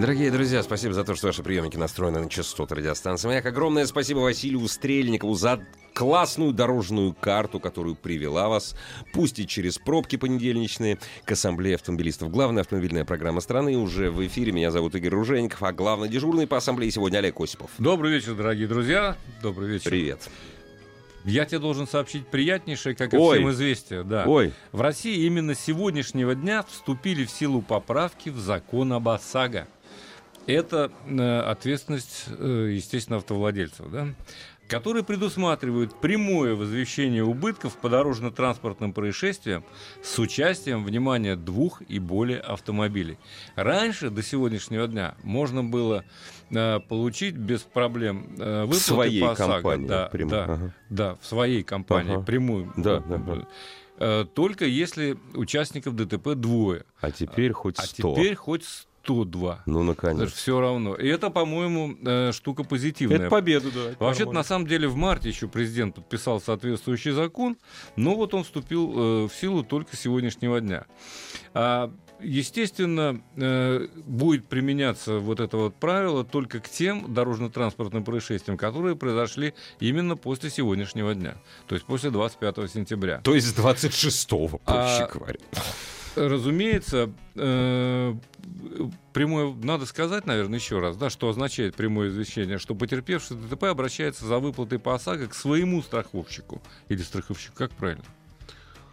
Дорогие друзья, спасибо за то, что ваши приемники настроены на частоту радиостанции «Маяк». Огромное спасибо Василию Стрельникову за классную дорожную карту, которую привела вас, пусть и через пробки понедельничные, к Ассамблее автомобилистов. Главная автомобильная программа страны уже в эфире. Меня зовут Игорь Ружейников, а главный дежурный по Ассамблее сегодня Олег Осипов. Добрый вечер, дорогие друзья. Добрый вечер. Привет. Я тебе должен сообщить приятнейшее, как и Ой. всем известие. Да. Ой. В России именно с сегодняшнего дня вступили в силу поправки в закон об ОСАГО. Это э, ответственность, э, естественно, автовладельцев, да? которые предусматривают прямое возвещение убытков по дорожно-транспортным происшествиям с участием, внимания двух и более автомобилей. Раньше, до сегодняшнего дня, можно было э, получить без проблем э, выплаты своей по ОСАГО. компании Да, прям, да, ага. да, в своей компании, Ага. прямую. Да, да, да. Э, Только если участников ДТП двое. А теперь хоть А 100. теперь хоть 102. Ну, наконец. Все равно. И это, по-моему, э, штука позитивная. Это победа, да. Вообще-то, на самом деле, в марте еще президент подписал соответствующий закон, но вот он вступил э, в силу только с сегодняшнего дня. А, естественно, э, будет применяться вот это вот правило только к тем дорожно-транспортным происшествиям, которые произошли именно после сегодняшнего дня, то есть после 25 сентября. То есть 26-го, проще А, говоря. Разумеется, э, прямое, надо сказать, наверное, еще раз, да, что означает прямое извещение, что потерпевший ДТП обращается за выплатой по ОСАГО к своему страховщику. Или страховщику, как правильно?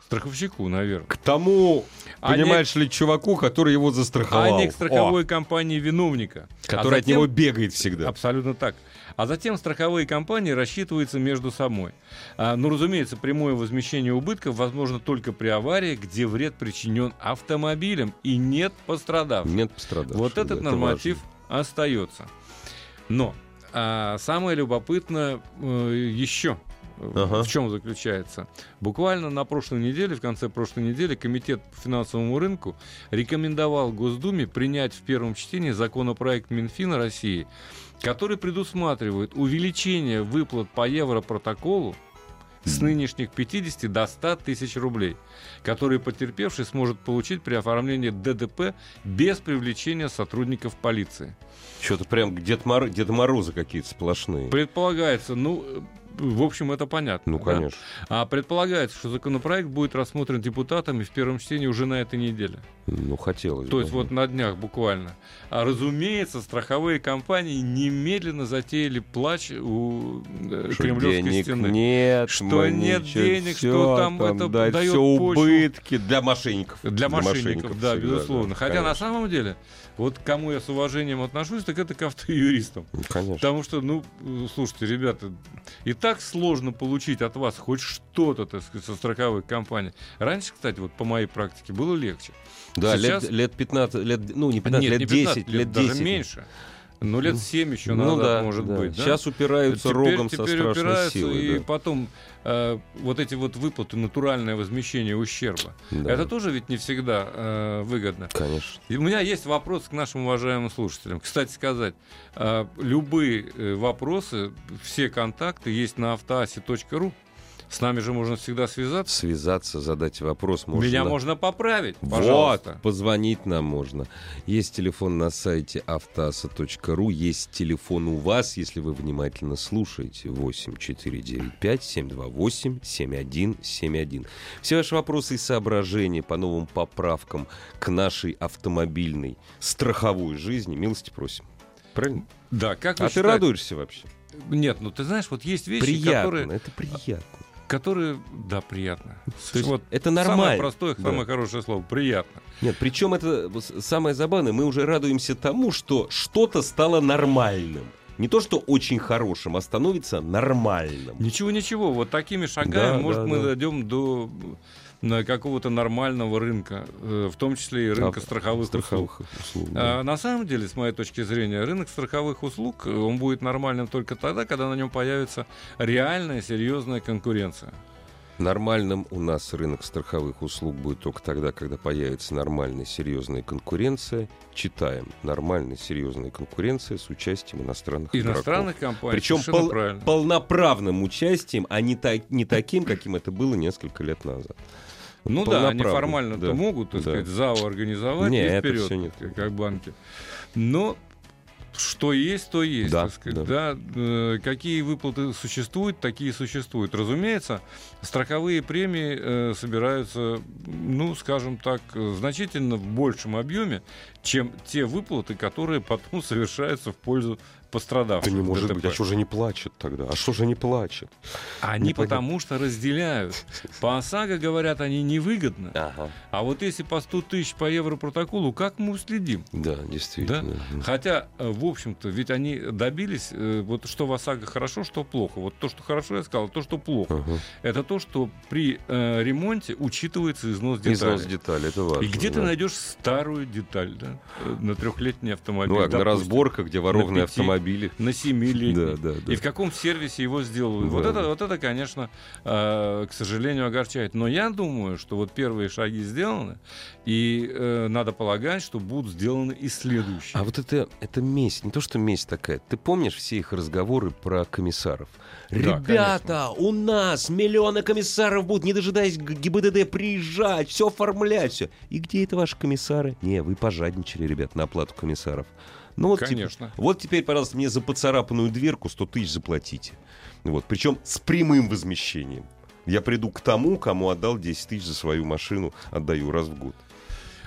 Страховщику, наверное. К тому, А понимаешь ли, чуваку, который его А застраховал. не к страховой компании виновника. О, который А от затем- него бегает всегда. Абсолютно так. А затем страховые компании рассчитываются между собой. А, ну, разумеется, прямое возмещение убытков возможно только при аварии, где вред причинен автомобилем и нет пострадавших. Нет пострадавших. Вот да, этот это норматив важно. остается. Но а, самое любопытное э, еще Ага. в чем заключается. Буквально на прошлой неделе, в конце прошлой недели, Комитет по финансовому рынку рекомендовал Госдуме принять в первом чтении законопроект Минфина России, который предусматривает увеличение выплат по европротоколу с нынешних 50 до 100 тысяч рублей, которые потерпевший сможет получить при оформлении ДДП без привлечения сотрудников полиции. Что-то прям Дед, Мор... Дед Морозы какие-то сплошные. Предполагается, ну, в общем, это понятно. Ну, да? конечно. А предполагается, что законопроект будет рассмотрен депутатами в первом чтении уже на этой неделе. Ну, хотелось То бы. есть вот на днях буквально. А разумеется, страховые компании немедленно затеяли плач у э, Что Кремлевской денег стены. нет, Что нет ничего, денег, что там это дать дает всё почву. убытки для мошенников. Для мошенников, да, всегда, безусловно. Хотя на конечно. самом деле, вот к кому я с уважением отношусь, так это к автоюристам. Ну, конечно. Потому что, ну, слушайте, ребята, и так сложно получить от вас хоть что-то, так сказать, со страховой компании. Раньше, кстати, вот по моей практике было легче. Да, Сейчас- лет, лет 15, лет, ну, не 15, Нет, лет не 10, 15, лет даже 10. меньше. Ну, лет 7 еще ну назад, да, может да. быть. да? Сейчас упираются Теперь- рогом со теперь страшной упираются, силой. И да. потом э, вот эти вот выплаты, натуральное возмещение ущерба. Да. Это тоже ведь не всегда э, выгодно. Конечно. И у меня есть вопрос к нашим уважаемым слушателям. Кстати сказать, э, любые э, вопросы, все контакты есть на автоасе.ру. С нами же можно всегда связаться. Связаться, задать вопрос можно. Меня можно поправить, Вот, пожалуйста. позвонить нам можно. Есть телефон на сайте автоаса.ру, есть телефон у вас, если вы внимательно слушаете. 8495-728-7171. Все ваши вопросы и соображения по новым поправкам к нашей автомобильной страховой жизни милости просим. Правильно? Да, как вы А ты считаете? радуешься вообще? Нет, ну ты знаешь, вот есть вещи, приятно, которые, это приятно. Которые, да, приятно. То есть вот это Самое нормально. простое, Да. самое хорошее слово, приятно. Нет, причем это самое забавное, мы уже радуемся тому, что что-то стало нормальным. Не то, что очень хорошим, а становится нормальным. Ничего, ничего, вот такими шагами, Да, может, да, мы да. дойдем до на какого-то нормального рынка, э, в том числе и рынка А, страховых, услуг. страховых услуг. да. А, на самом деле, с моей точки зрения, рынок страховых услуг э, он будет нормальным только тогда, когда на нем появится реальная, серьезная конкуренция. Нормальным у нас рынок страховых услуг будет только тогда, когда появится нормальная, серьезная конкуренция. Читаем. Нормальная, серьезная конкуренция с участием иностранных игроков. Иностранных компаний. Причем пол- правильно. полноправным участием, а не, та- не таким, каким это было несколько лет назад. Ну да, они формально-то да, могут, так да. сказать, ЗАО организовать Не, и это вперед, всё не так сказать, как банки. Но что есть, то есть, Да, так сказать. да. Да, э, какие выплаты существуют, такие существуют. Разумеется, страховые премии э, собираются, ну, скажем так, значительно в большем объеме, чем те выплаты, которые потом совершаются в пользу пострадавших. Это не может ДТП. быть. А что же они плачут тогда? А что же они плачут? Они Непонятно. потому что разделяют. По ОСАГО, говорят, они невыгодны. Ага. А вот если по 100 тысяч по Европротоколу, как мы уследим? Да, действительно. Хотя, э, в общем-то, ведь они добились, э, вот что в ОСАГО хорошо, что плохо. Вот то, что хорошо, я сказал, то, что плохо. Ага. Это то, что при э, ремонте учитывается износ деталей. Износ деталей, это важно. И где ты да. найдешь старую деталь, да, э, на трехлетний автомобиль? Ну, как на допустим, разборках, где воровные на пяти. автомобили. На 7 летний. Да, да, да. И в каком сервисе его сделали. Вот, Да. это, вот это, конечно, э, к сожалению, огорчает. Но я думаю, что вот первые шаги сделаны, и э, надо полагать, что будут сделаны и следующие. А вот это, это месть, не то что месть такая. Ты помнишь все их разговоры про комиссаров? Ребята, у нас миллионы комиссаров будут, не дожидаясь ГИБДД, приезжать, все оформлять, все. И где это ваши комиссары? Не, вы пожадничали, ребят, на оплату комиссаров. Ну вот, типа, Конечно. вот теперь, пожалуйста, мне за поцарапанную дверку 100 тысяч заплатите. Вот, причем с прямым возмещением. Я приду к тому, кому отдал 10 тысяч за свою машину, отдаю раз в год.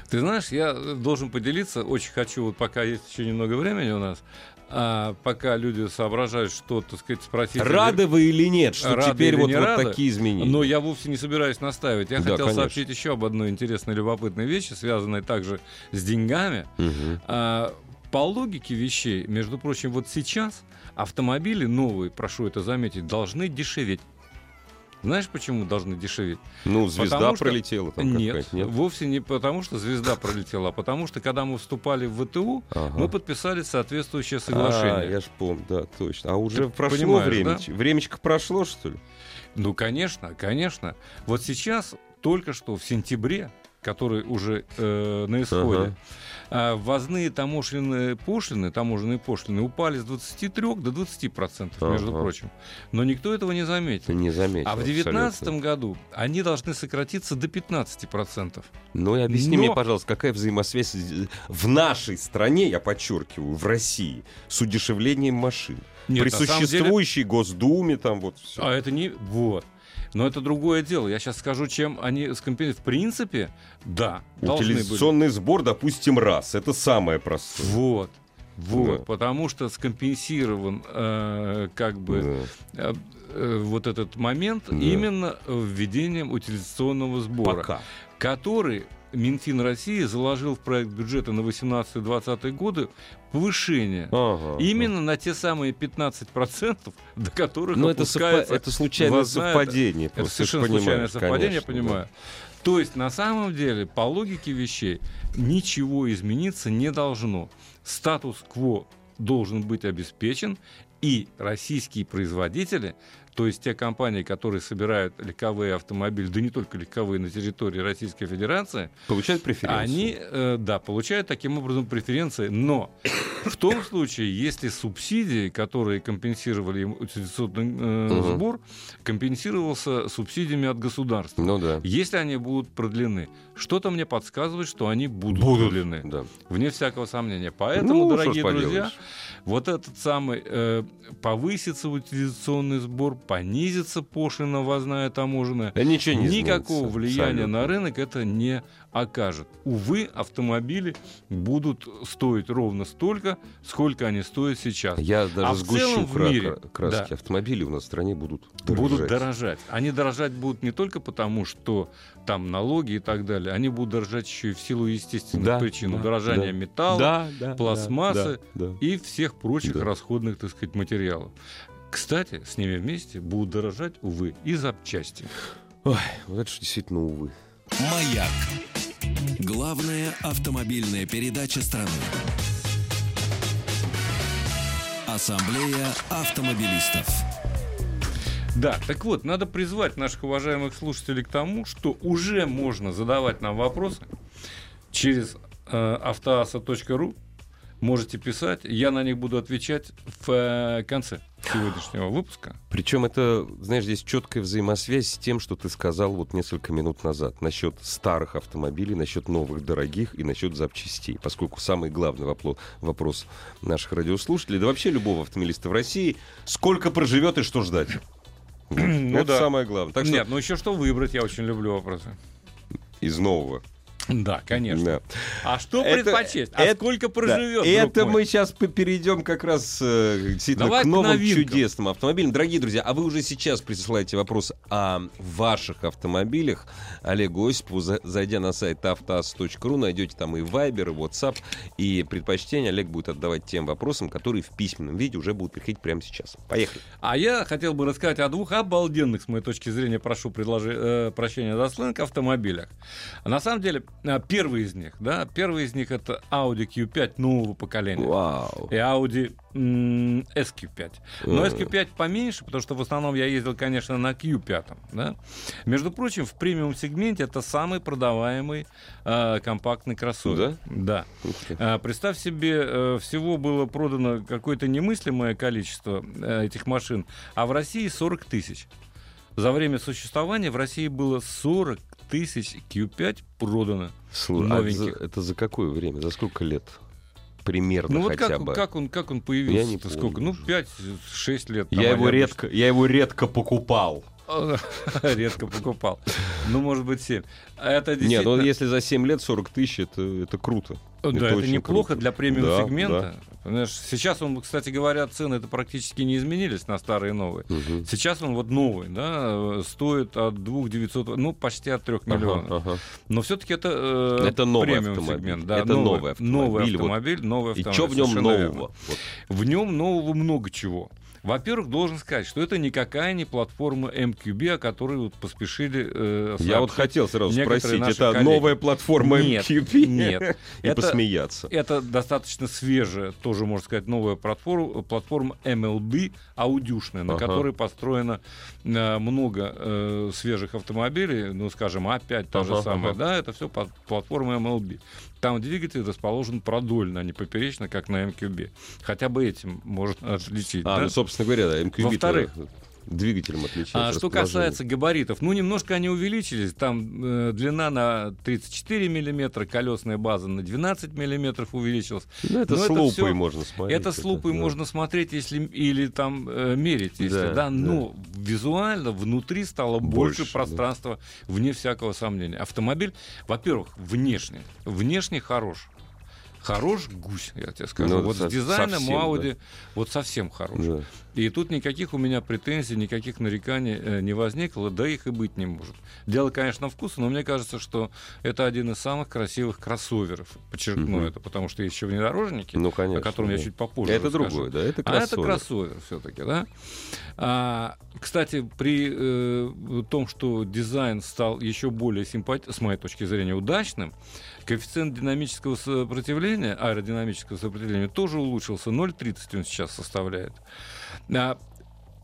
Ты знаешь, я э, должен поделиться, очень хочу, вот пока есть еще немного времени у нас, а, пока люди соображают, что, так сказать, спросить... Рады вы или нет, что Рады теперь вот, вот рады, такие изменения? Но я вовсе не собираюсь настаивать. Я Да, хотел конечно. сообщить еще об одной интересной, любопытной вещи, связанной также с деньгами. Мгм. А, по логике вещей, между прочим, вот сейчас автомобили новые, прошу это заметить, должны дешеветь. Знаешь, почему должны дешеветь? Ну, звезда Потому что- пролетела там Нет, нет? вовсе не потому, что звезда пролетела, а потому что, когда мы вступали в ВТУ, Ага. мы подписали соответствующее А, соглашение. я ж помню, да, точно. А уже Ты прошло время. да? Времечко прошло, что ли? Ну, конечно, конечно. Вот сейчас, только что в сентябре, который уже э, на исходе, а, ввозные таможенные пошлины, таможенные пошлины упали с 23 до 20 процентов, между Ага. прочим. Но никто этого не заметил. Не заметил. А в абсолютно. 2019 году они должны сократиться до 15 процентов. Ну и объясни Но- мне, пожалуйста, какая взаимосвязь в нашей стране, я подчеркиваю, в России, с удешевлением машин? Нет, При самом деле- существующей Госдуме там вот все. А это не... Вот. Но это другое дело. Я сейчас скажу, чем они скомпенсируют. В принципе, да. Утилизационный сбор, допустим, раз. Это самое простое. Вот. Вот, Да. потому что скомпенсирован э, как бы Да. э, э, вот этот момент Да. именно введением утилизационного сбора, Пока. который Минфин России заложил в проект бюджета на 18-20 годы повышение Ага. именно на те самые 15%, до которых Ну, это, совпа- это случайное совпадение. это ж совершенно случайное совпадение, я конечно, понимаю. То есть, на самом деле, по логике вещей, ничего измениться не должно. Статус-кво должен быть обеспечен, и российские производители, то есть те компании, которые собирают легковые автомобили, да не только легковые на территории Российской Федерации. Получают преференции. они, э, да, получают таким образом преференции, но в том случае, если субсидии, которые компенсировали им утилизационный э, Мгм. сбор, компенсировался субсидиями от государства. Ну да. Если они будут продлены, что-то мне подсказывает, что они будут, Будут. продлены. Да. Вне всякого сомнения. Поэтому, Ну, дорогие друзья, поделаешь. вот этот самый э, повысится утилизационный сбор, понизится пошлина ввозная таможенная. Да ничего не Никакого изменится, влияния абсолютно. на рынок это не окажет. Увы, автомобили будут стоить ровно столько, сколько они стоят сейчас. Я даже А в сгущу целом в мире, кра- краски. да. Автомобили у нас в стране будут дорожать. Будут дорожать. Они дорожать будут не только потому, что там налоги и так далее, они будут дорожать еще и в силу естественных Да, причин. да, Удорожания да. металла Да, да, пластмассы да, да. и всех прочих Да. расходных, так сказать, материалов. Кстати, с ними вместе будут дорожать, увы, и запчасти. Ой, вот это ж действительно увы. Маяк. Главная автомобильная передача страны. Ассамблея автомобилистов. Да, так вот, надо призвать наших уважаемых слушателей к тому, что уже можно задавать нам вопросы через э, автоаса.ру. Можете писать, я на них буду отвечать в э, конце сегодняшнего выпуска. Причем это, знаешь, здесь четкая взаимосвязь с тем, что ты сказал вот несколько минут назад насчет старых автомобилей, насчет новых дорогих и насчет запчастей. Поскольку самый главный вопло- вопрос наших радиослушателей, да вообще любого автомобилиста в России, сколько проживет и что ждать? Вот. Ну это да. самое главное. Так что Нет, ну еще что выбрать, я очень люблю вопросы. из нового. Да, конечно. Да. А что Это- предпочесть? А это- сколько Да. проживет? Это друг мой? мы сейчас перейдем как раз э, действительно Давай к к новым новинкам. чудесным автомобилям. Дорогие друзья, а вы уже сейчас присылаете вопрос о ваших автомобилях Олегу Осипову. За- Зайдя на сайт автоаз.ру, найдете там и Viber, и WhatsApp, и предпочтение Олег будет отдавать тем вопросам, которые в письменном виде уже будут приходить прямо сейчас. Поехали. А я хотел бы рассказать о двух обалденных, с моей точки зрения, прошу предложи- э, прощения за сленг, автомобилях. А На самом деле, первый из них, да, первый из них это Audi Q5 нового поколения. Вау. И Audi м, SQ5. Но Э. SQ5 поменьше, потому что в основном я ездил, конечно, на Q5. Да? Между прочим, в премиум-сегменте это самый продаваемый э, компактный кроссовер. Да. Ты. А, Представь себе, э, всего было продано какое-то немыслимое количество э, этих машин, а в России 40 тысяч. За время существования в России было 40 тысяч Q5 продано. Слушай, а за- это за какое время? За сколько лет? Примерно Ну вот хотя как, бы. как он, как он Я не появился? помню Сколько? Ну, уже. 5-6 лет. Я его, редко, я его редко покупал. Редко покупал. Ну, может быть, 7. Это действительно... ну если за 7 лет 40 тысяч, это, это круто. Да, это, очень неплохо круто. для премиум Да, сейчас он, кстати говоря, цены это практически не изменились на старые и новые. Мгм. Сейчас он вот новый, да, э, стоит от 2 900, ну, почти от 3 Ага, миллионов. ага. Но все-таки это, э, Это новый премиум автомобиль. сегмент. Да, Это новый, новый автомобиль. Новый Вот. автомобиль, новый И автомобиль. что в нем нового? Вот. В нем нового много чего. Во-первых, должен сказать, что это никакая не платформа MQB, о которой вот поспешили э, Я вот хотел сразу спросить, это коллеги. новая платформа Нет, MQB? нет. И Это- посмеяться. Это достаточно свежая, тоже можно сказать, новая платформа, платформа MLB аудюшная, на Ага. которой построено э, много э, свежих автомобилей, ну, скажем, А5 та же Ага, самая, ага. да, это все платформа MLB. Там двигатель расположен продольно, а не поперечно, как на MQB. Хотя бы этим можно отличить. А, да? ну, собственно говоря, да, MQB Во-вторых, двигателем отличается. А что касается габаритов, ну, немножко они увеличились. Там э, длина на 34 миллиметра, колесная база на 12 миллиметров увеличилась. Ну, это но с лупой всё- можно смотреть. это с лупой да. можно смотреть, если или там э, мерить, если Да, да, да. но визуально внутри стало Больше, больше, да. пространства, вне всякого сомнения. Автомобиль, во-первых, внешне, внешне хорош. Хорош гусь, я тебе скажу. Ну, вот со- с дизайном совсем, у Audi вот совсем хорош. Да. И тут никаких у меня претензий, никаких нареканий э, не возникло, да их и быть не может. Дело, конечно, вкуса, но мне кажется, что это один из самых красивых кроссоверов. Подчеркну Мгм. это, потому что есть еще внедорожники, Ну, о конечно. котором я да. чуть попозже Это расскажу. другое, да, это А это кроссовер. кроссовер все-таки, да? А, кстати, при э, том, что дизайн стал еще более симпатичным, с моей точки зрения, удачным, коэффициент динамического сопротивления, аэродинамического сопротивления тоже улучшился. 0,30 он сейчас составляет. А,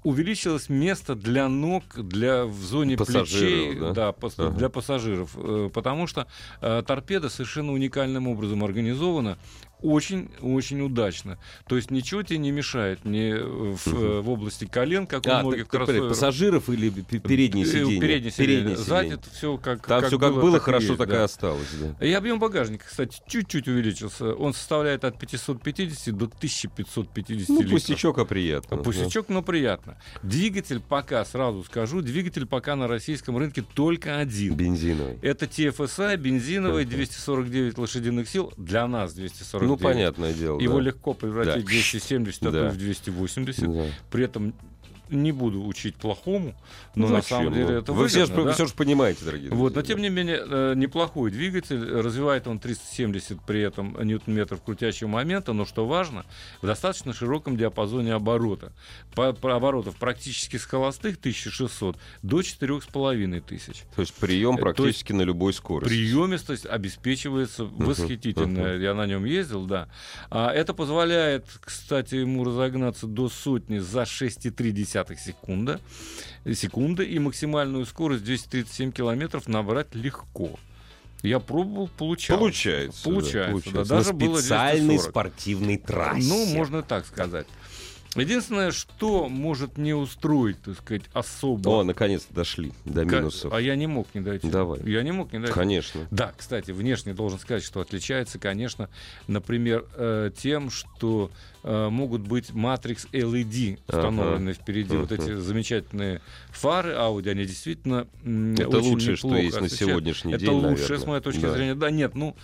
увеличилось место для ног для в зоне Пассажиров, плечей да? пас- Ага. для пассажиров э, потому что э, торпеда совершенно уникальным образом организована очень-очень удачно. То есть ничего тебе не мешает ни в, э, в области колен, как у А, многих так, так, кроссоверов. пассажиров или передние Э, сиденья? Передние сиденья. Сзади сиденья. это все как, Там все как было, так и хорошо, есть, так и да. осталось. Да. И объем багажника, кстати, чуть-чуть увеличился. Он составляет от 550 до 1550 Ну, литров. пустячок, а приятно. да. Пустячок, но приятно. Двигатель пока, сразу скажу, двигатель пока на российском рынке только один. Бензиновый. Это TFSI, бензиновый, Ага. 249 лошадиных сил. Для нас 249. Ну, понятное дело. Его да. легко превратить Да. в 270, а Да. то и в 280. Да. При этом не буду учить плохому, но Ну, на зачем? самом деле Ну, это Вы все выгодно, же, да? все же понимаете, дорогие Вот, но друзья. тем не менее, э, неплохой двигатель, развивает он 370 при этом ньютон-метров крутящего момента, но что важно, в достаточно широком диапазоне оборота. По, по оборотов практически с холостых 1600 до 4500. То есть прием Э, то практически на любой скорости. Приемистость обеспечивается восхитительно. Я на нем ездил, да. А это позволяет, кстати, ему разогнаться до сотни за 6,3 секунды, секунды и максимальную скорость 237 километров набрать легко. Я пробовал, получал. Получается. да, Получается, да, На даже было специальной 240. спортивной трассе. Ну, можно так сказать. Единственное, что может не устроить, так сказать, особо... О, наконец-то дошли до минусов. А я не мог не дойти. Давай. Я не мог не дойти. Конечно. Да, кстати, внешне должен сказать, что отличается, конечно, например, э, тем, что э, могут быть матрикс LED установленные впереди. Вот эти Ага. замечательные фары Audi, они действительно Это очень лучшее, что есть на сегодняшний Это день, лучшее, наверное. с моей точки Да. зрения. Да, нет, ну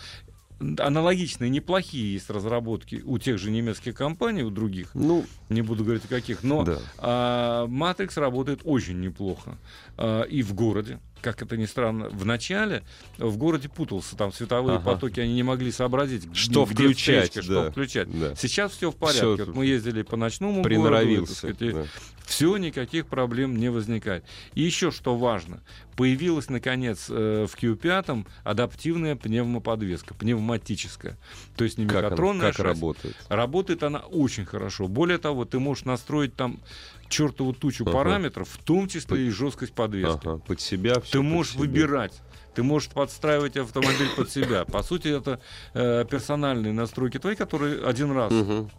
аналогичные, неплохие есть разработки у тех же немецких компаний, у других, Ну, не буду говорить о каких, но да. а, Matrix работает очень неплохо. А, и в городе, как это ни странно, в начале в городе путался, там световые Ага. потоки, они не могли сообразить, Что где включать, встречка, да, что включать. да. Сейчас все в порядке. Всё Вот мы ездили по ночному городу, да. Все, никаких проблем не возникает. И еще что важно, появилась, наконец, э, в Q5 адаптивная пневмоподвеска, пневматическая. То есть не Как, она- мегатронная как шасси. работает? Работает она очень хорошо. Более того, ты можешь настроить там чертову тучу Ага. параметров, в том числе и жесткость подвески. Ага, под себя. всё Ты под можешь себя. выбирать. Ты можешь подстраивать автомобиль под себя. По сути, это э, персональные настройки твои, которые один раз Мгм.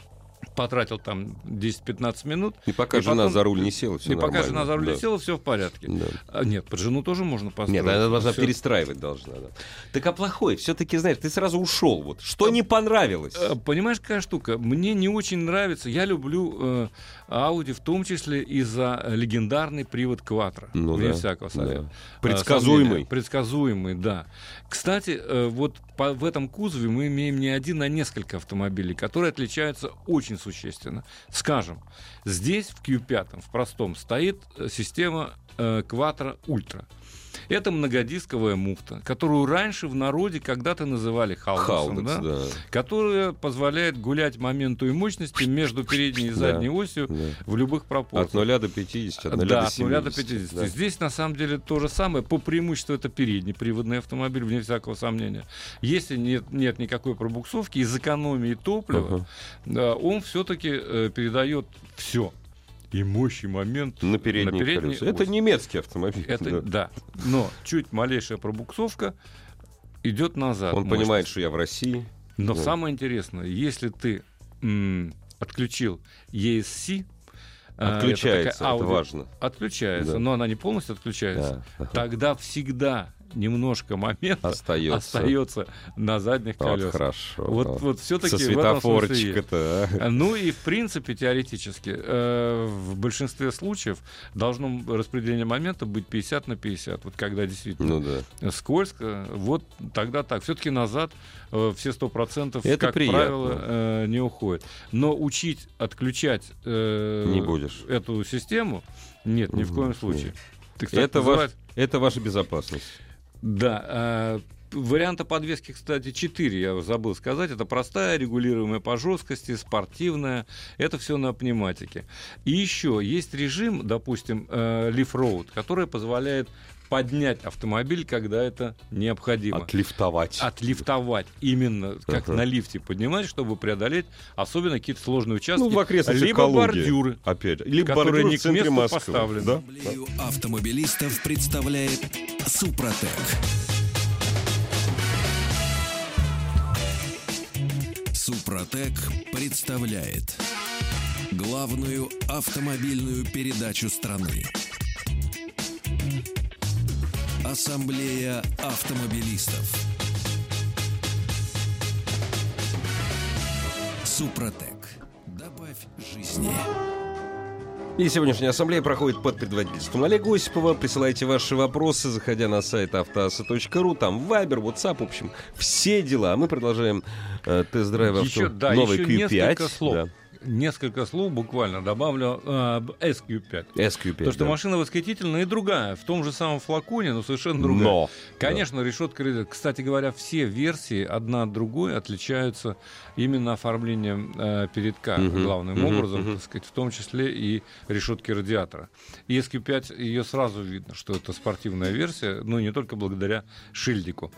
Потратил там 10-15 минут. И пока И жена потом- за руль не села, все и пока жена за руль не села, все в порядке. Да. А, нет, под жену тоже можно построить. Нет, она должна Всё. перестраивать должна. да. Так а плохой, все-таки, знаешь, ты сразу ушел. Вот что не понравилось? Э, Понимаешь, какая штука? Мне не очень нравится. Я люблю э, Audi, в том числе и за э, легендарный привод Quattro. Ну да, всякого да. сомнения. Предсказуемый. Э, сомнения. Предсказуемый, да. Кстати, э, вот по- в этом кузове мы имеем не один, а несколько автомобилей, которые отличаются очень существенно. Скажем, здесь в Q5, в простом, стоит э, система э, Quattro Ultra. Это многодисковая муфта, которую раньше в народе когда-то называли Халдексом, Халдекс, да? да. которая позволяет гулять моменту и мощности между передней и задней осью да. в любых От пропорциях. 0 до 50, от 0 да, до от 0 до 70. 50. да. Здесь на самом деле то же самое. По преимуществу это передний приводный автомобиль, вне всякого сомнения. Если нет, нет никакой пробуксовки, из экономии топлива, да, он все-таки передает все. И мощь, и момент На передние передней колеса. Это немецкий автомобиль. Это, да. да. Но чуть малейшая пробуксовка идет назад. Он мощность. понимает, что я в России. Но Да. самое интересное, если ты м, отключил ESC, а, Отключается, такая это аудио- важно. Отключается, Да. но она не полностью отключается. Да. Тогда всегда немножко момента Остается. остается на задних Вот колесах. хорошо. Вот, вот все-таки Со есть. светофорчика-то. а. Ну и в принципе теоретически э, в большинстве случаев должно распределение момента быть 50 на 50. Вот когда действительно Ну да. скользко, вот тогда так. Все-таки назад э, все сто процентов, Это как приятно. правило, э, не уходит. Но учить отключать э, Не будешь. эту систему нет, ни в коем Нет. случае. Ты, кстати, Это, ваш, называть- это ваша безопасность. Да. э, Варианта подвески, кстати, 4, я забыл сказать. Это простая, регулируемая по жесткости, спортивная. Это все на пневматике. И еще есть режим, допустим, э, Leaf Road, который позволяет поднять автомобиль, когда это необходимо. Отлифтовать. Отлифтовать именно как Ага. на лифте поднимать, чтобы преодолеть особенно какие-то сложные участки, Ну, в окрестностях либо Калуги. бордюры. Опять. Либо которые не в к центре месту Москвы. поставлены. Да? Автомобилистов представляет Супротек. Супротек представляет главную автомобильную передачу страны. Ассамблея автомобилистов. Супротек. Добавь жизни. И сегодняшняя ассамблея проходит под предводительством Олега Осипова. Присылайте ваши вопросы, заходя на сайт автоаса.ру. Там Вайбер, WhatsApp, в общем, все дела. А мы продолжаем э, тест-драйв авто Еще, да, новой еще Q5. несколько слов. Да. Несколько слов буквально добавлю об SQ5. SQ5. Потому что да. машина восхитительная и другая, в том же самом флаконе, но совершенно другая. Но. Конечно, решетка, реле- кстати говоря, все версии одна от другой отличаются именно оформлением э, передка Мгм, главным мгм, образом, мгм. так сказать, в том числе и решетки радиатора. И SQ5 ее сразу видно, что это спортивная версия, ну не только благодаря шильдику.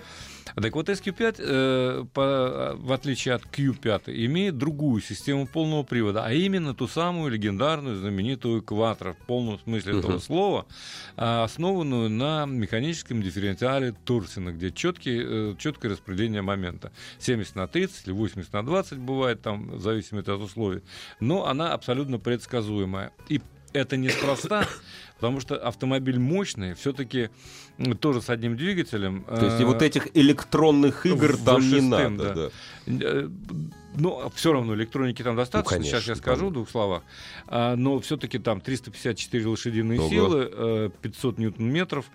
Так вот, SQ5, э, по- в отличие от Q5, имеет другую систему полного привода, а именно ту самую легендарную, знаменитую Quattro, в полном смысле этого Мгм. слова, а, основанную на механическом дифференциале Турсина, где четкий, э, четкое распределение момента. 70 на 30 или 80 на 20 бывает, там, в зависимости от условий. Но она абсолютно предсказуемая. И это неспроста, потому что автомобиль мощный, все-таки тоже с одним двигателем. То есть и э, вот этих электронных игр в там не надо. да. да. Э, Но все равно электроники там достаточно. Ну, конечно, Сейчас я скажу в конечно. двух словах. А, Но все-таки там 354 лошадиные Ого. силы, э, 500 ньютон-метров.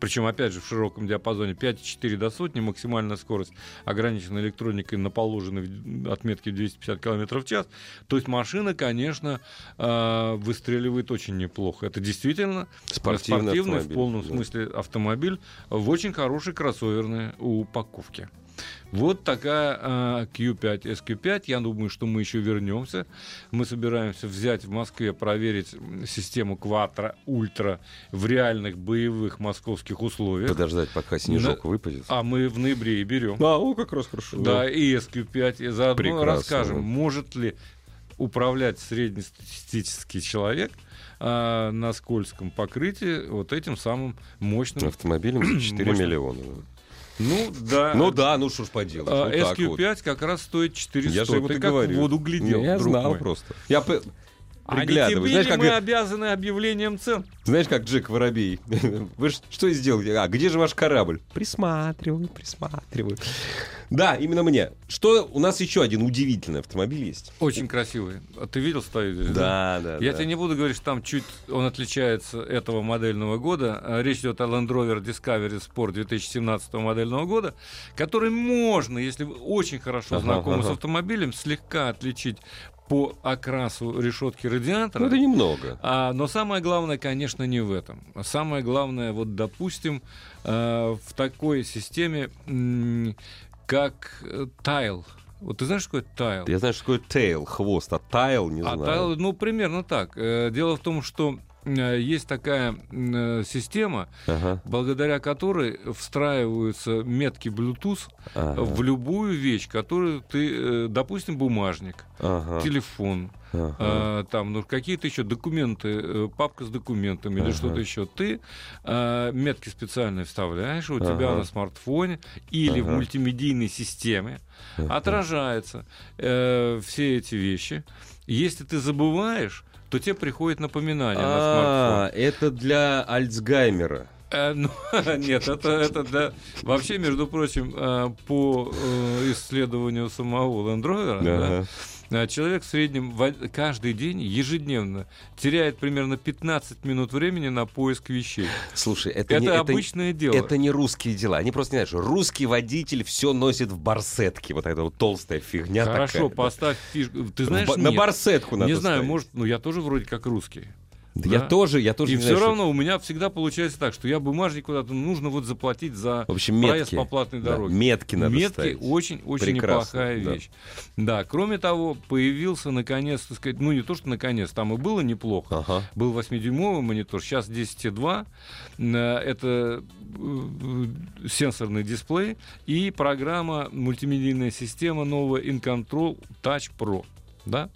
Причем, опять же, в широком диапазоне 5,4 до сотни, максимальная скорость ограничена электроникой на положенной отметке 250 км в час. То есть машина, конечно, э, выстреливает очень неплохо. Это действительно Спортивный спортивный в полном да. смысле автомобиль в очень хорошей кроссоверной упаковке. Вот такая а, Q5, SQ5. Я думаю, что мы еще вернемся. Мы собираемся взять в Москве, проверить систему Quattro Ultra в реальных боевых московских условиях. Подождать, пока снежок выпадет. А мы в ноябре и берем. А, о, как раз хорошо. Да, и SQ5. И заодно Прекрасно. расскажем, может ли управлять среднестатистический человек а, на скользком покрытии вот этим самым мощным. Автомобилем за 4 Мощно. миллиона. Ну да. Ну да, ну что ж поделать. А, вот так SQ5 вот. как раз стоит 400. Я же ему Ты как говорю. в воду глядел, Я знал мой. просто. Я п- А не приглядываюсь. тебе Знаешь, как, мы обязаны объявлением цен? знаешь, как Джек Воробей. Вы что сделали? А где же ваш корабль? Присматриваю, присматриваю. Да, именно мне. Что у нас еще один удивительный автомобиль есть? Очень красивый. А ты видел стою здесь? Да, да, Я да. тебе не буду говорить, что там чуть он отличается этого модельного года. А, Речь идет о Land Rover Discovery Sport 2017 модельного года, который можно, если вы очень хорошо Ага, знакомы с ага. автомобилем, слегка отличить по окрасу решетки радиатора. Ну, это немного. А, но самое главное, конечно, не в этом. Самое главное, вот, допустим, э, в такой системе, м, как э, тайл. Вот ты знаешь, что такое тайл? Я знаю, что такое тейл, хвост, а тайл не А знаю. тайл, ну, примерно так. Э, Дело в том, что есть такая э, система, Ага, благодаря которой встраиваются метки Bluetooth ага, в любую вещь, которую ты, э, допустим, бумажник, ага, телефон, ага. а, там ну, какие-то еще документы, э, папка с документами или Ага. что-то еще, ты а, метки специальные вставляешь, у тебя Ага. на смартфоне или в Ага. мультимедийной системе Ага. отражаются э, все эти вещи. Если ты забываешь, то тебе приходит напоминание на смартфон. А, это для Альцгеймера. Э, ну, нет, это, это да. Вообще, между прочим, э, по э, исследованию самого Land Rover, да, Человек в среднем каждый день, ежедневно, теряет примерно 15 минут времени на поиск вещей. Слушай, это, Это, не, это, обычное дело. это не русские дела. Они просто не знают, что русский водитель все носит в барсетке. Вот эта вот толстая фигня Хорошо, такая. да. поставь фишку. Ты В знаешь, на нет. барсетку надо Не знаю, ставить. может, ну я тоже вроде как русский. Да Я да. тоже, я тоже И не все знаю, что- равно у меня всегда получается так, что я бумажник куда-то нужно вот заплатить за В общем, проезд метки. по платной Да, дороге. метки надо Метки очень-очень неплохая да. вещь. Да, кроме того, появился наконец, так сказать, ну не то, что наконец, там и было неплохо. Ага. Был 8-дюймовый монитор, сейчас 10,2. Э, Это э, сенсорный дисплей и программа, мультимедийная система новая InControl Touch Pro. Да?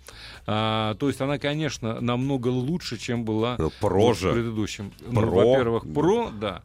А, то есть она, конечно, намного лучше, чем была Ну, Про в предыдущем. Ну, Pro. во-первых, Pro, да.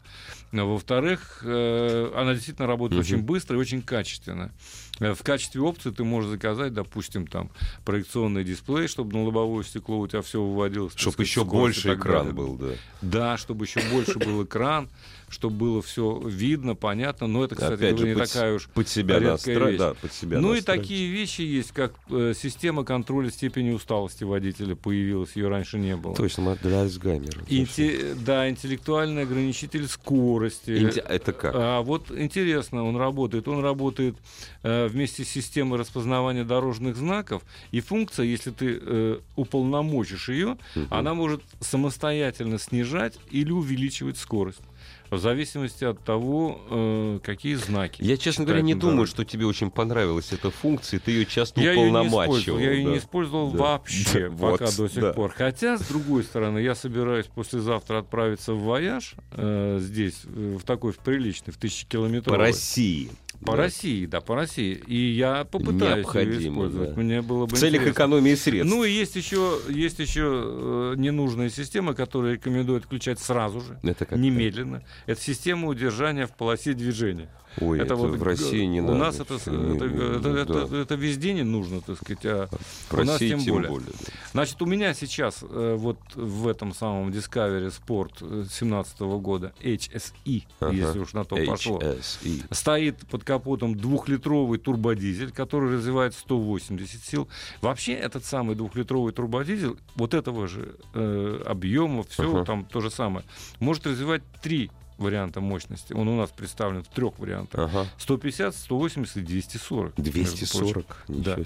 А Во-вторых, э, она действительно работает Мгм. очень быстро и очень качественно. Э, В качестве опции ты можешь заказать, допустим, там проекционный дисплей, чтобы на лобовое стекло у тебя все выводилось. Чтобы еще и больше экран далее. был, да. Да, чтобы еще больше был экран, чтобы было все видно, понятно. Но это, кстати Опять говоря, же, не под, такая уж под себя редкая настраивать. вещь. Да, под себя ну и настраивать. такие вещи есть, как э, система контроля степени усталости водителя появилась, ее раньше не было. Точно, для Альцгеймера. Инте- да, интеллектуальный ограничитель скорости. Скорости. Инте- Это как? А вот интересно, он работает. Он работает э, вместе с системой распознавания дорожных знаков. И функция, если ты э, уполномочишь ее, Мгм. она может самостоятельно снижать или увеличивать скорость. В зависимости от того, э, какие знаки. Я, честно говоря, не думаю, дороге. что тебе очень понравилась эта функция, ты ее часто Я ее не уполномачивал. я ее да. не использовал Да. вообще Да, пока вот, до сих да. пор. Хотя, с другой стороны, я собираюсь послезавтра отправиться в вояж э, здесь, э, в такой в приличный, в тысячи По. России. По Да. России, да, по России. И я попытаюсь ее Необходимо, использовать. да. Мне было В бы целях интересно. экономии средств. Ну и есть еще, есть еще э, ненужная система, которую рекомендую отключать сразу же, это как немедленно. Это система удержания в полосе движения. Ой, это, вот в России не у надо. нас это, Не- это, не- это- это- да. это везде не нужно, так сказать. А В у нас России тем тем более. более. да. Значит, у меня сейчас э, вот в этом самом Discovery Sport 2017 года HSE, Ага. если уж на то пошло, HSE. стоит под капотом двухлитровый турбодизель, который развивает 180 сил. Вообще этот самый двухлитровый турбодизель вот этого же э, объема, все Ага. там то же самое, может развивать три варианта мощности. Он у нас представлен в трех вариантах. Ага. 150, 180 и 240. между прочим. 240. Ничего Да.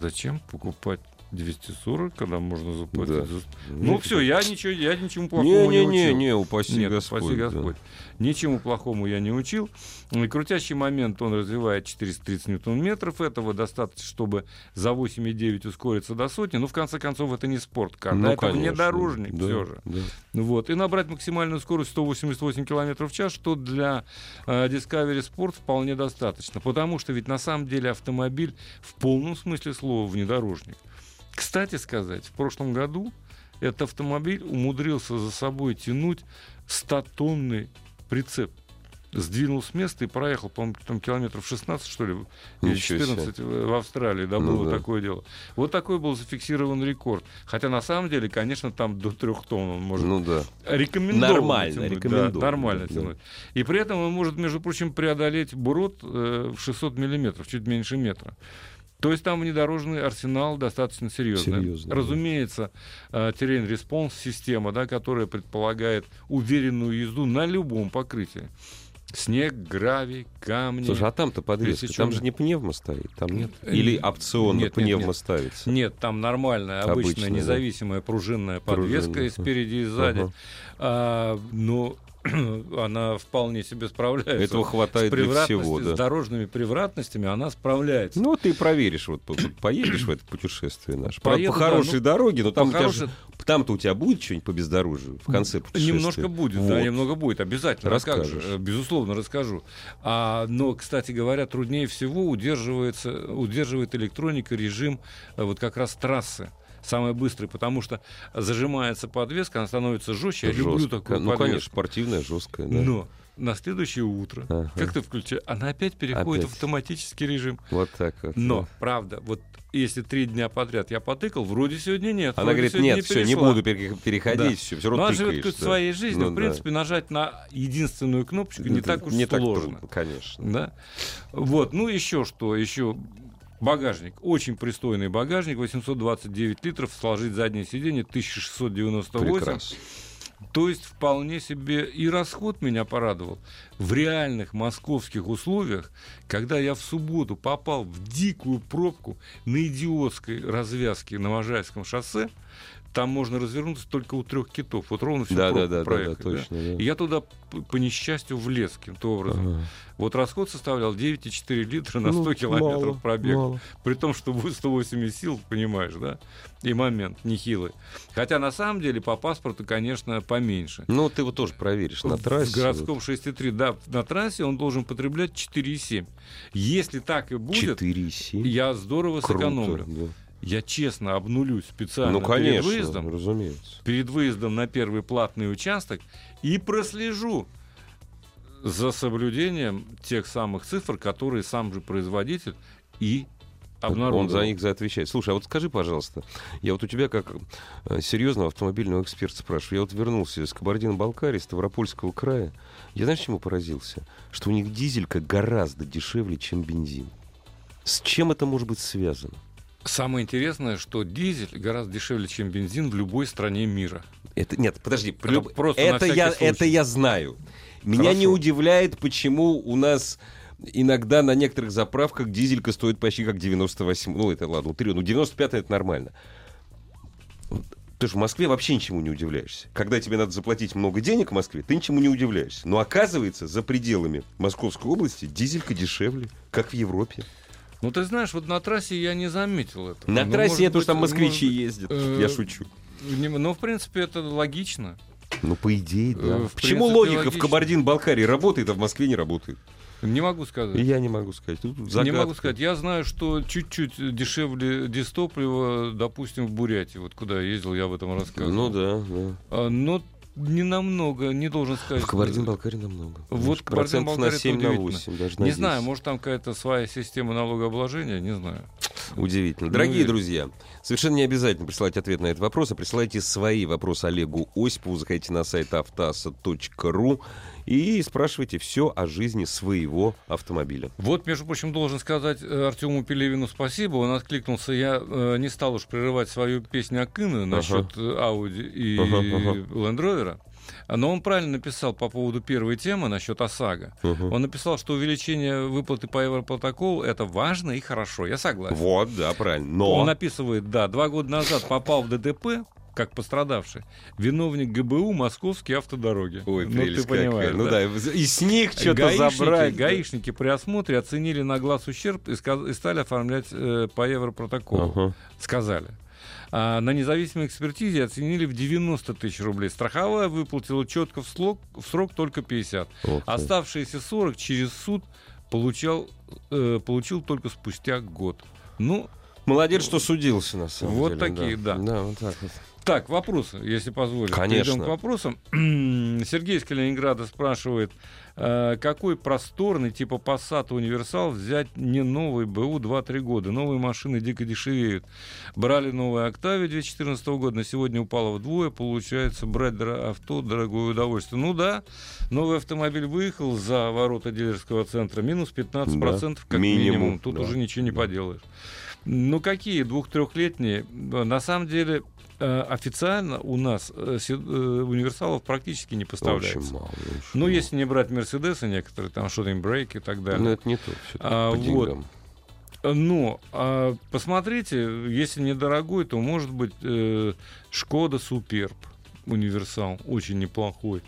Зачем покупать 240, когда можно заплатить Да. за... Ну все, я ничего, я ничему плохому не, Не-не-не, учил. не, упаси Нет, Господь. спаси да. Господь. Ничему плохому я не учил. И крутящий момент он развивает 430 ньютон-метров. Этого достаточно, чтобы за 8,9 ускориться до сотни. Но в конце концов это не спорткар. Ну, да, это внедорожник да, все же. да. Вот. И набрать максимальную скорость 188 км в час, что для э, Discovery Sport вполне достаточно. Потому что ведь на самом деле автомобиль в полном смысле слова внедорожник. Кстати сказать, в прошлом году этот автомобиль умудрился за собой тянуть 100-тонный прицеп. Сдвинул с места и проехал, по-моему, там километров 16, что ли, или Ничего себе. 14 в в Австралии, да, Ну было да. такое дело. Вот такой был зафиксирован рекорд. Хотя на самом деле, конечно, там до трех тонн он может Ну да. рекомендовано Нормально, тянуть, рекомендовано, да, нормально да. тянуть. И при этом он может, между прочим, преодолеть брод э, в 600 миллиметров, чуть меньше метра. То есть там внедорожный арсенал достаточно серьезный. Серьезный, да. Разумеется, э, terrain response система, да, которая предполагает уверенную езду на любом покрытии. Снег, гравий, камни. Слушай, а там-то подвеска, там Пересечённая. же не пневма стоит, там нет? Э, Или опционно нет, нет, пневма нет. ставится? Нет, там нормальная, обычная, да. независимая пружинная подвеска Пружинная, и спереди и сзади. Ага. А, но она вполне себе справляется. Этого с, хватает для всего, с да. дорожными превратностями она справляется. Ну, ты проверишь, вот по- по- поедешь в это путешествие наше. Поеду, по да, хорошей ну, дороге, но там хорошей- же- там-то у тебя будет что-нибудь по бездорожью в конце путешествия? Немножко будет, да, Вот. немного будет, обязательно. А как же, Расскажешь. э, безусловно, расскажу. А, но, кстати говоря, труднее всего удерживается, удерживает электроника режим э, вот как раз трассы. Самый быстрый, потому что зажимается подвеска, она становится жестче. Я люблю Жестко. такую Ну, конечно, подвеску. спортивная, жесткая. Да. Но на следующее утро, Ага. как ты включаешь, она опять переходит Опять. в автоматический режим. Вот так вот. Но, да. правда, вот если три дня подряд я потыкал, вроде сегодня нет. Она говорит, нет, все, не перешла». буду пере- переходить, Да. все, все Но равно она живет да. своей жизнью. Ну в да. принципе, нажать на единственную кнопочку не Это так уж не так сложно. трудно, конечно. да? Вот, ну еще что, еще багажник, очень пристойный багажник, 829 литров, сложить заднее сиденье 1698. Прекрасно. То есть вполне себе и расход меня порадовал. В реальных московских условиях, когда я в субботу попал в дикую пробку на идиотской развязке на Можайском шоссе, там можно развернуться только у трех китов. Вот ровно всю Да, да, да, да, да, проехать, точно. да. И я туда, по несчастью, влез каким-то образом. Ага. Вот расход составлял 9,4 литра на 100 Ну, километров мало, пробега. мало. При том, что будет 180 сил, понимаешь, да? И момент нехилый. Хотя на самом деле по паспорту, конечно, поменьше. Ну, ты его тоже проверишь на трассе. В городском 6,3, да, на трассе он должен потреблять 4,7. Если так и будет, 4,7. я здорово Круто, сэкономлю. да. Я честно обнулюсь специально Ну, конечно, перед выездом, разумеется. перед выездом на первый платный участок и прослежу за соблюдением тех самых цифр, которые сам же производитель и обнародовал. Он за них за отвечает. Слушай, а вот скажи, пожалуйста, я вот у тебя как э, серьезного автомобильного эксперта спрашиваю. Я вот вернулся из Кабардино-Балкарии, Ставропольского края. Я знаешь, чему поразился? Что у них дизелька гораздо дешевле, чем бензин. С чем это может быть связано? Самое интересное, что дизель гораздо дешевле, чем бензин в любой стране мира. Это нет, подожди, Лю- просто это я случай. это я знаю. Меня не Хорошо. удивляет, почему у нас иногда на некоторых заправках дизелька стоит почти как 98. Ну, это ладно, три, ну 95 это нормально. Ты же в Москве вообще ничему не удивляешься. Когда тебе надо заплатить много денег в Москве, ты ничему не удивляешься. Но оказывается, за пределами Московской области дизелька дешевле, как в Европе. Ну, ты знаешь, вот на трассе я не заметил этого. На Ну, трассе я тоже быть, там москвичи может ездят. э, Я шучу. Ну, в принципе, это логично. Ну, по идее, да. э, в Почему логика в логично. Кабардино-Балкарии работает, а в Москве не работает? Не могу сказать. Я не могу сказать. Тут Не могу сказать. Я знаю, что чуть-чуть дешевле дистоплива, допустим, в Бурятии. Вот куда я ездил, я об этом рассказывал. Ну да, да. А, Но не намного, не должен сказать. В Кабардино-Балкарии намного. Вот процентов на Кабардино-Балкария 7 это на удивительно. 8, даже на Не 10. знаю, может там какая-то своя система налогообложения, не знаю. Удивительно. Ну, Дорогие и- друзья, совершенно не обязательно присылать ответ на этот вопрос, а присылайте свои вопросы Олегу Осипову. Заходите на сайт автаса.ру и спрашивайте все о жизни своего автомобиля. Вот, между прочим, должен сказать э, Артему Пелевину спасибо. Он откликнулся. Я э, не стал уж прерывать свою песню Акына насчет э, Ауди и Ага, ага. Land Rover. Но он правильно написал по поводу первой темы насчет ОСАГО. Мгм. Он написал, что увеличение выплаты по Европротоколу это важно и хорошо. Я согласен. Вот, да, правильно. Но... Он описывает, да, два года назад попал в ДТП, как пострадавший, виновник ГБУ Московские автодороги. Ой, ну, прелесть ты понимаешь, какая. Ну да, и с них что-то Гаишники, забрать. да. гаишники при осмотре оценили на глаз ущерб и, сказ- и стали оформлять э, по Европротоколу. Ага. Сказали. А на независимой экспертизе оценили в 90 тысяч рублей. Страховая выплатила четко в срок, в срок только 50. Ух ты. Оставшиеся 40 через суд получал, э, получил только спустя год. Ну, Молодец, что судился, на самом Вот деле. такие, да. Да, вот так вот. Так, вопросы, если позволите. Конечно. Перейдем к вопросам. Сергей из Калининграда спрашивает, э, какой просторный типа Passat универсал взять не новый БУ 2-3 года? Новые машины дико дешевеют. Брали новую Октавию 2014 года, на сегодня упало вдвое. Получается, брать авто дорогое удовольствие. Ну да, новый автомобиль выехал за ворота дилерского центра, минус 15% Да, как минимум, минимум. Тут да. уже ничего не поделаешь. Ну какие двух-трехлетние? На самом деле э, официально у нас э, э, универсалов практически не поставляется. Очень мало. очень Ну, мало. если не брать Мерседесы некоторые, там что-то брейк и так Ну, далее. это не то. А, по вот. деньгам. Но а, посмотрите, если недорогой, то может быть э, Шкода Суперб универсал, очень неплохой.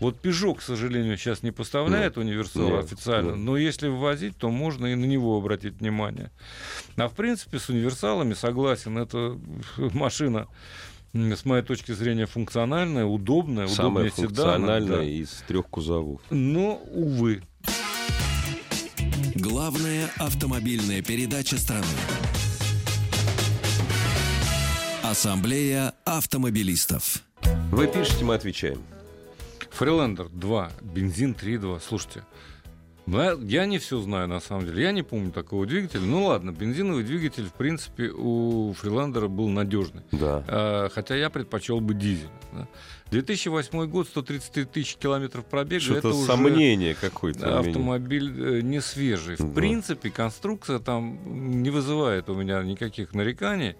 Вот Peugeot, к сожалению, сейчас не поставляет универсал нет, официально, нет. но если ввозить, то можно и на него обратить внимание. А в принципе с универсалами согласен, это машина с моей точки зрения функциональная, удобная, Самое удобнее седана. функциональное да. из трех кузовов. Но, увы, Главная автомобильная передача страны. Ассамблея автомобилистов. Вы пишете, мы отвечаем. Фрилендер 2, бензин 3.2. Слушайте, да, я не все знаю на самом деле. Я не помню такого двигателя. Ну ладно, бензиновый двигатель, в принципе, у Фрилендера был надежный. Да. А, хотя я предпочел бы дизель. да. 2008 год, 133 тысячи километров пробега. Что-то это сомнение какое-то. автомобиль э, не свежий. В Да. принципе, конструкция там не вызывает у меня никаких нареканий.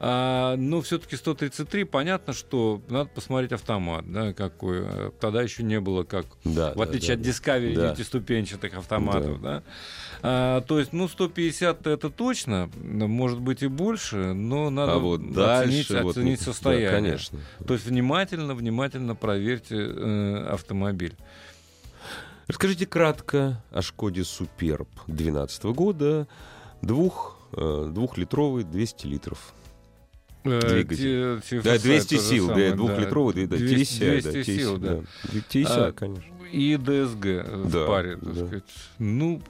А, но все-таки 133, понятно, что надо посмотреть автомат, да, какой. Э, Тогда еще не было как Да, в да, отличие да, от Discovery Да. девятиступенчатых автоматов, да. А, то есть, ну, 150 это точно, но, может быть и больше, но надо А вот оценить, дальше... вот, оценить да, состояние. конечно. То есть внимательно, внимательно проверьте э, автомобиль. Расскажите кратко о Шкоде Суперб 2012 года. Двух, э, двухлитровый, 200 литров. Э, Двигатель. те- Да, TFSI 200 то же сил, самое, да, двухлитровый, да, 200, TSI, да, 200 сил, да. TSI, А, конечно. И ДСГ э, Да, в паре, так да. сказать. Ну,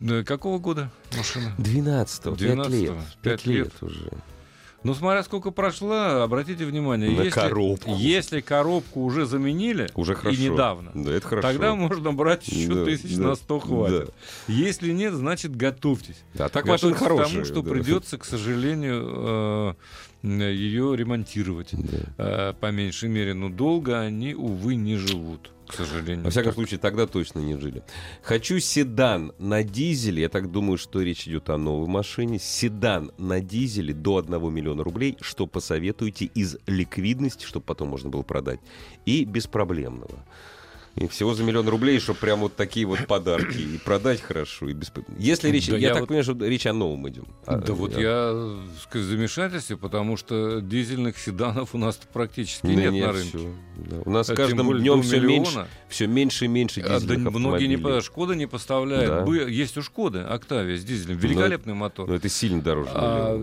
да, какого года машина? 12-го, 5 12-го, лет. пять 5 лет лет. уже. Ну, смотря сколько прошла, обратите внимание, На если, коробку. если коробку уже заменили, Уже хорошо. и недавно, Да, это хорошо. тогда можно брать еще Да, тысяч да, на 100 хватит. Если нет, значит готовьтесь. Да, так Готовьтесь к тому, что да. придется, к сожалению, э, ее ремонтировать. Да. э, по меньшей мере, но долго они, увы, не живут, к сожалению. Во всяком Так. случае, тогда точно не жили. Хочу седан на дизеле. Я так думаю, что речь идет о новой машине. Седан на дизеле до 1 миллиона рублей. Что посоветуете из ликвидности, чтобы потом можно было продать, и беспроблемного. И всего за миллион рублей, чтобы прям вот такие вот подарки и продать хорошо, и без... Если речь... Да я, я так вот- понимаю, что речь о новом идем. А, Да вот а- я сказать, в замешательстве, потому что дизельных седанов у нас практически Да нет, нет, на рынке. всё, да. У нас А каждым днем все меньше, все меньше и меньше А, да дизельных многие не автомобилей. по- Шкода не поставляет. Да. Бы- Есть у Шкоды Октавия с дизелем. Великолепный мотор. Но это сильно дороже. А,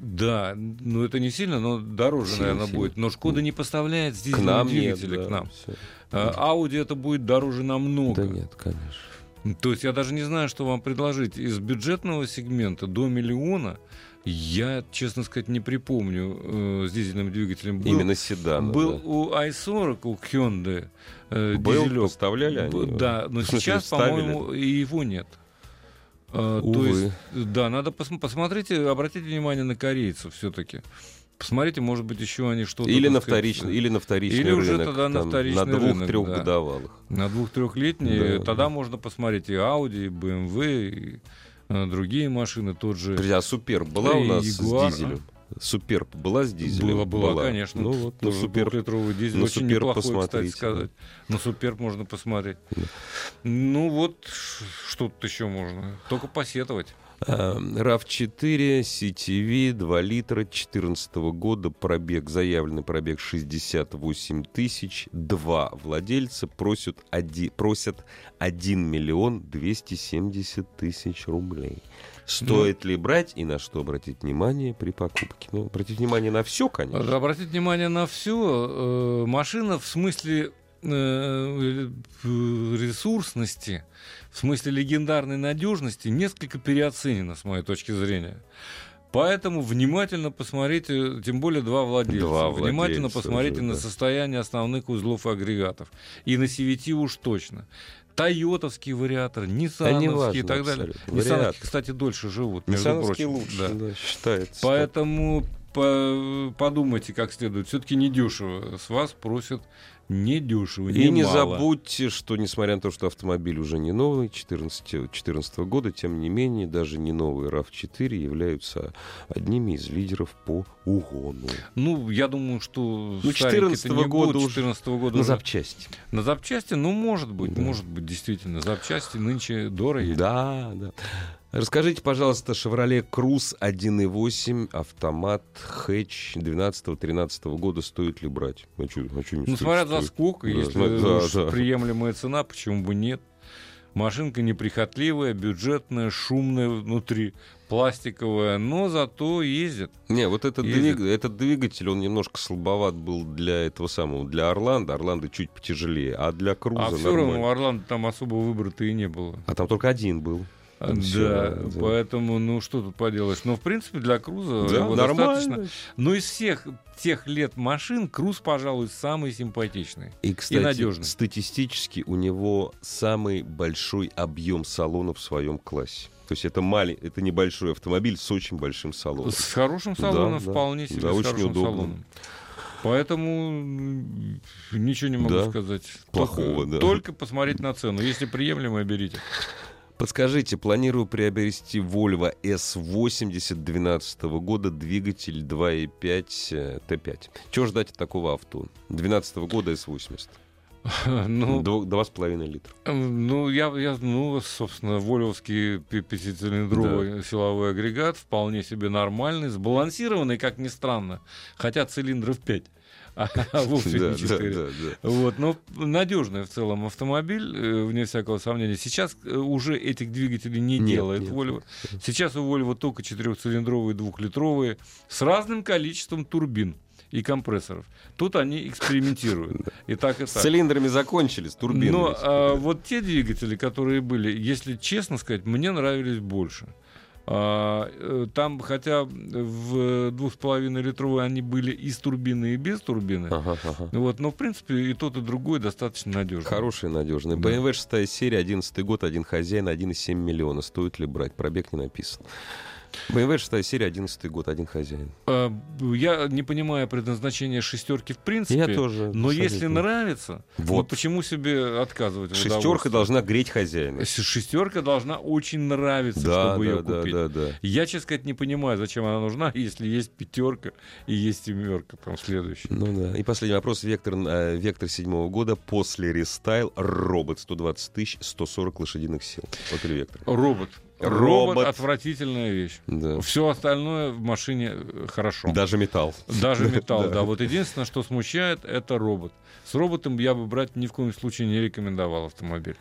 да, ну это не сильно, но дороже, Сильно, наверное, сильно. будет. Но Шкода не поставляет с к дизельными нам нет, двигателями да, к нам. всё. А, Ауди это будет дороже намного. Да нет, конечно. То есть я даже не знаю, что вам предложить. Из бюджетного сегмента до миллиона я, честно сказать, не припомню э, с дизельным двигателем. Был, Именно седан. был у i40, у Hyundai э, Был, дизелек. поставляли они его? Да, но сейчас, по-моему, и его нет. То Увы. есть, да, надо пос- посмотрите, обратите внимание на корейцев все-таки. Посмотрите, может быть, еще они что-то... Или на вторичный, или на вторичный Или уже рынок. тогда на вторичный на двух-трех да. годовалых. На двух-трехлетние, Да. тогда можно посмотреть и Audi, и BMW, и э, другие машины, тот же... Друзья, а Супер была Да у нас Jaguar, с дизелем? Супер была с дизелем? Было, было, конечно. Ну вот, на Супер. двухлитровый дизель, на очень Супер неплохой, кстати сказать. На Супер можно посмотреть. Ну вот, что тут еще можно? Только посетовать. А, RAV4, CTV, 2 литра, 2014 года, пробег, заявленный пробег 68 тысяч, два владельца просят, оди- просят 1 миллион 270 тысяч рублей. Стоит ли брать и на что обратить внимание при покупке? Ну, обратить внимание на все, конечно. Обратите внимание на все. Машина в смысле э, ресурсности, в смысле легендарной надежности несколько переоценена, с моей точки зрения. Поэтому внимательно посмотрите, тем более два владельца. Два внимательно владельца посмотрите уже, на да. состояние основных узлов и агрегатов. И на CVT уж точно. Тойотовский вариатор, ниссановский и так далее. Ниссановские, кстати, дольше живут, между прочим. лучше, Да. да, считается. Поэтому по- подумайте как следует. Все-таки недешево. С вас просят недешево. И не немало. забудьте, что несмотря на то, что автомобиль уже не новый, 14, 14 года, тем не менее, даже не новые RAV4 являются одними из лидеров по угону. Ну, я думаю, что Ну, старенький-то 14-го не года будут, уже 14 года На уже. запчасти. На запчасти, ну, может быть, Да. может быть, действительно. Запчасти нынче дороги. Да, да. Расскажите, пожалуйста, Chevrolet Cruze 1.8 автомат хэтч 12-13 года стоит ли брать? А чё- а чё не Ну, стоит? смотря за сколько, Да, если да, да. приемлемая цена, почему бы нет. Машинка неприхотливая, бюджетная, шумная внутри, пластиковая, но зато ездит. Не, вот этот, Ездит. двиг- этот двигатель, он немножко слабоват был для этого самого, для Орландо. Орландо чуть потяжелее, а для Круза а все нормально. равно у Орландо там особо выбора-то и не было. А там только один был. Ну, Да, да. поэтому, ну что тут поделаешь. Но, в принципе, для Круза Да, его нормально. достаточно. Но из всех тех лет машин Круз, пожалуй, самый симпатичный. И, кстати, надежный. статистически у него самый большой объем салона в своем классе. То есть это маленький, это небольшой автомобиль с очень большим салоном. С хорошим Да, салоном, да. вполне себе Да, с очень хорошим удобно. салоном. Поэтому ничего не могу Да. сказать. Плохого, только, да. только посмотреть на цену. Если приемлемо, берите. Подскажите, планирую приобрести Volvo S80 2012 года, двигатель 2.5 э, Т5. Чего ждать от такого авто? 2012 года S80. Ну, Два с половиной литра. Эм, Ну, я, я, ну, собственно, волевский пятицилиндровый силовой агрегат вполне себе нормальный, сбалансированный, как ни странно, хотя цилиндров 5, а вовсе не да, 4. да, да. Вот, но надежный в целом автомобиль, э, вне всякого сомнения. Сейчас э, уже этих двигателей не делает Volvo. Сейчас у Volvo только четырехцилиндровые, двухлитровые, с разным количеством турбин и компрессоров. Тут они экспериментируют. И так, и С так. цилиндрами закончили, с турбинами. Но а, вот те двигатели, которые были, если честно сказать, мне нравились больше. А, э, там, хотя в двух с половиной литровой они были и с турбиной, и без турбины. Ага, ага. Вот, но в принципе и тот, и другой достаточно надежный. Хороший, надежный. Да. BMW 6 серия, 11 год, один хозяин, 1,7 миллиона. Стоит ли брать? Пробег не написан. BMW 6 серия, 11 год, один хозяин. Э, Я не понимаю предназначения шестерки в принципе. Я тоже Но если нравится, Вот. вот почему себе отказывать? Шестерка должна греть хозяина. Шестерка должна очень нравиться, Да, чтобы да, ее да, купить. да, да. Я, честно сказать, не понимаю, зачем она нужна, если есть пятерка и есть семерка, там следующая. Ну да. И последний вопрос. Вектор, э, вектор седьмого года после рестайл. Робот 120 тысяч, 140 лошадиных сил. Вот или вектор. Робот. Робот. Робот отвратительная вещь. Да. Все остальное в машине э, хорошо. Даже металл. Даже металл, Да. да. Вот единственное, что смущает, это робот. С роботом я бы брать ни в коем случае не рекомендовал автомобиль.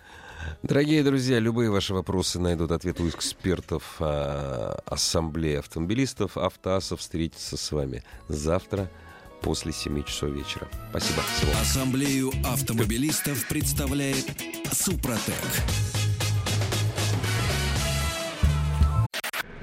Дорогие друзья, любые ваши вопросы найдут ответ у экспертов а, Ассамблеи автомобилистов. Автоасов встретится с вами завтра после 7 часов вечера. Спасибо. Всего. Ассамблею автомобилистов представляет Супротек.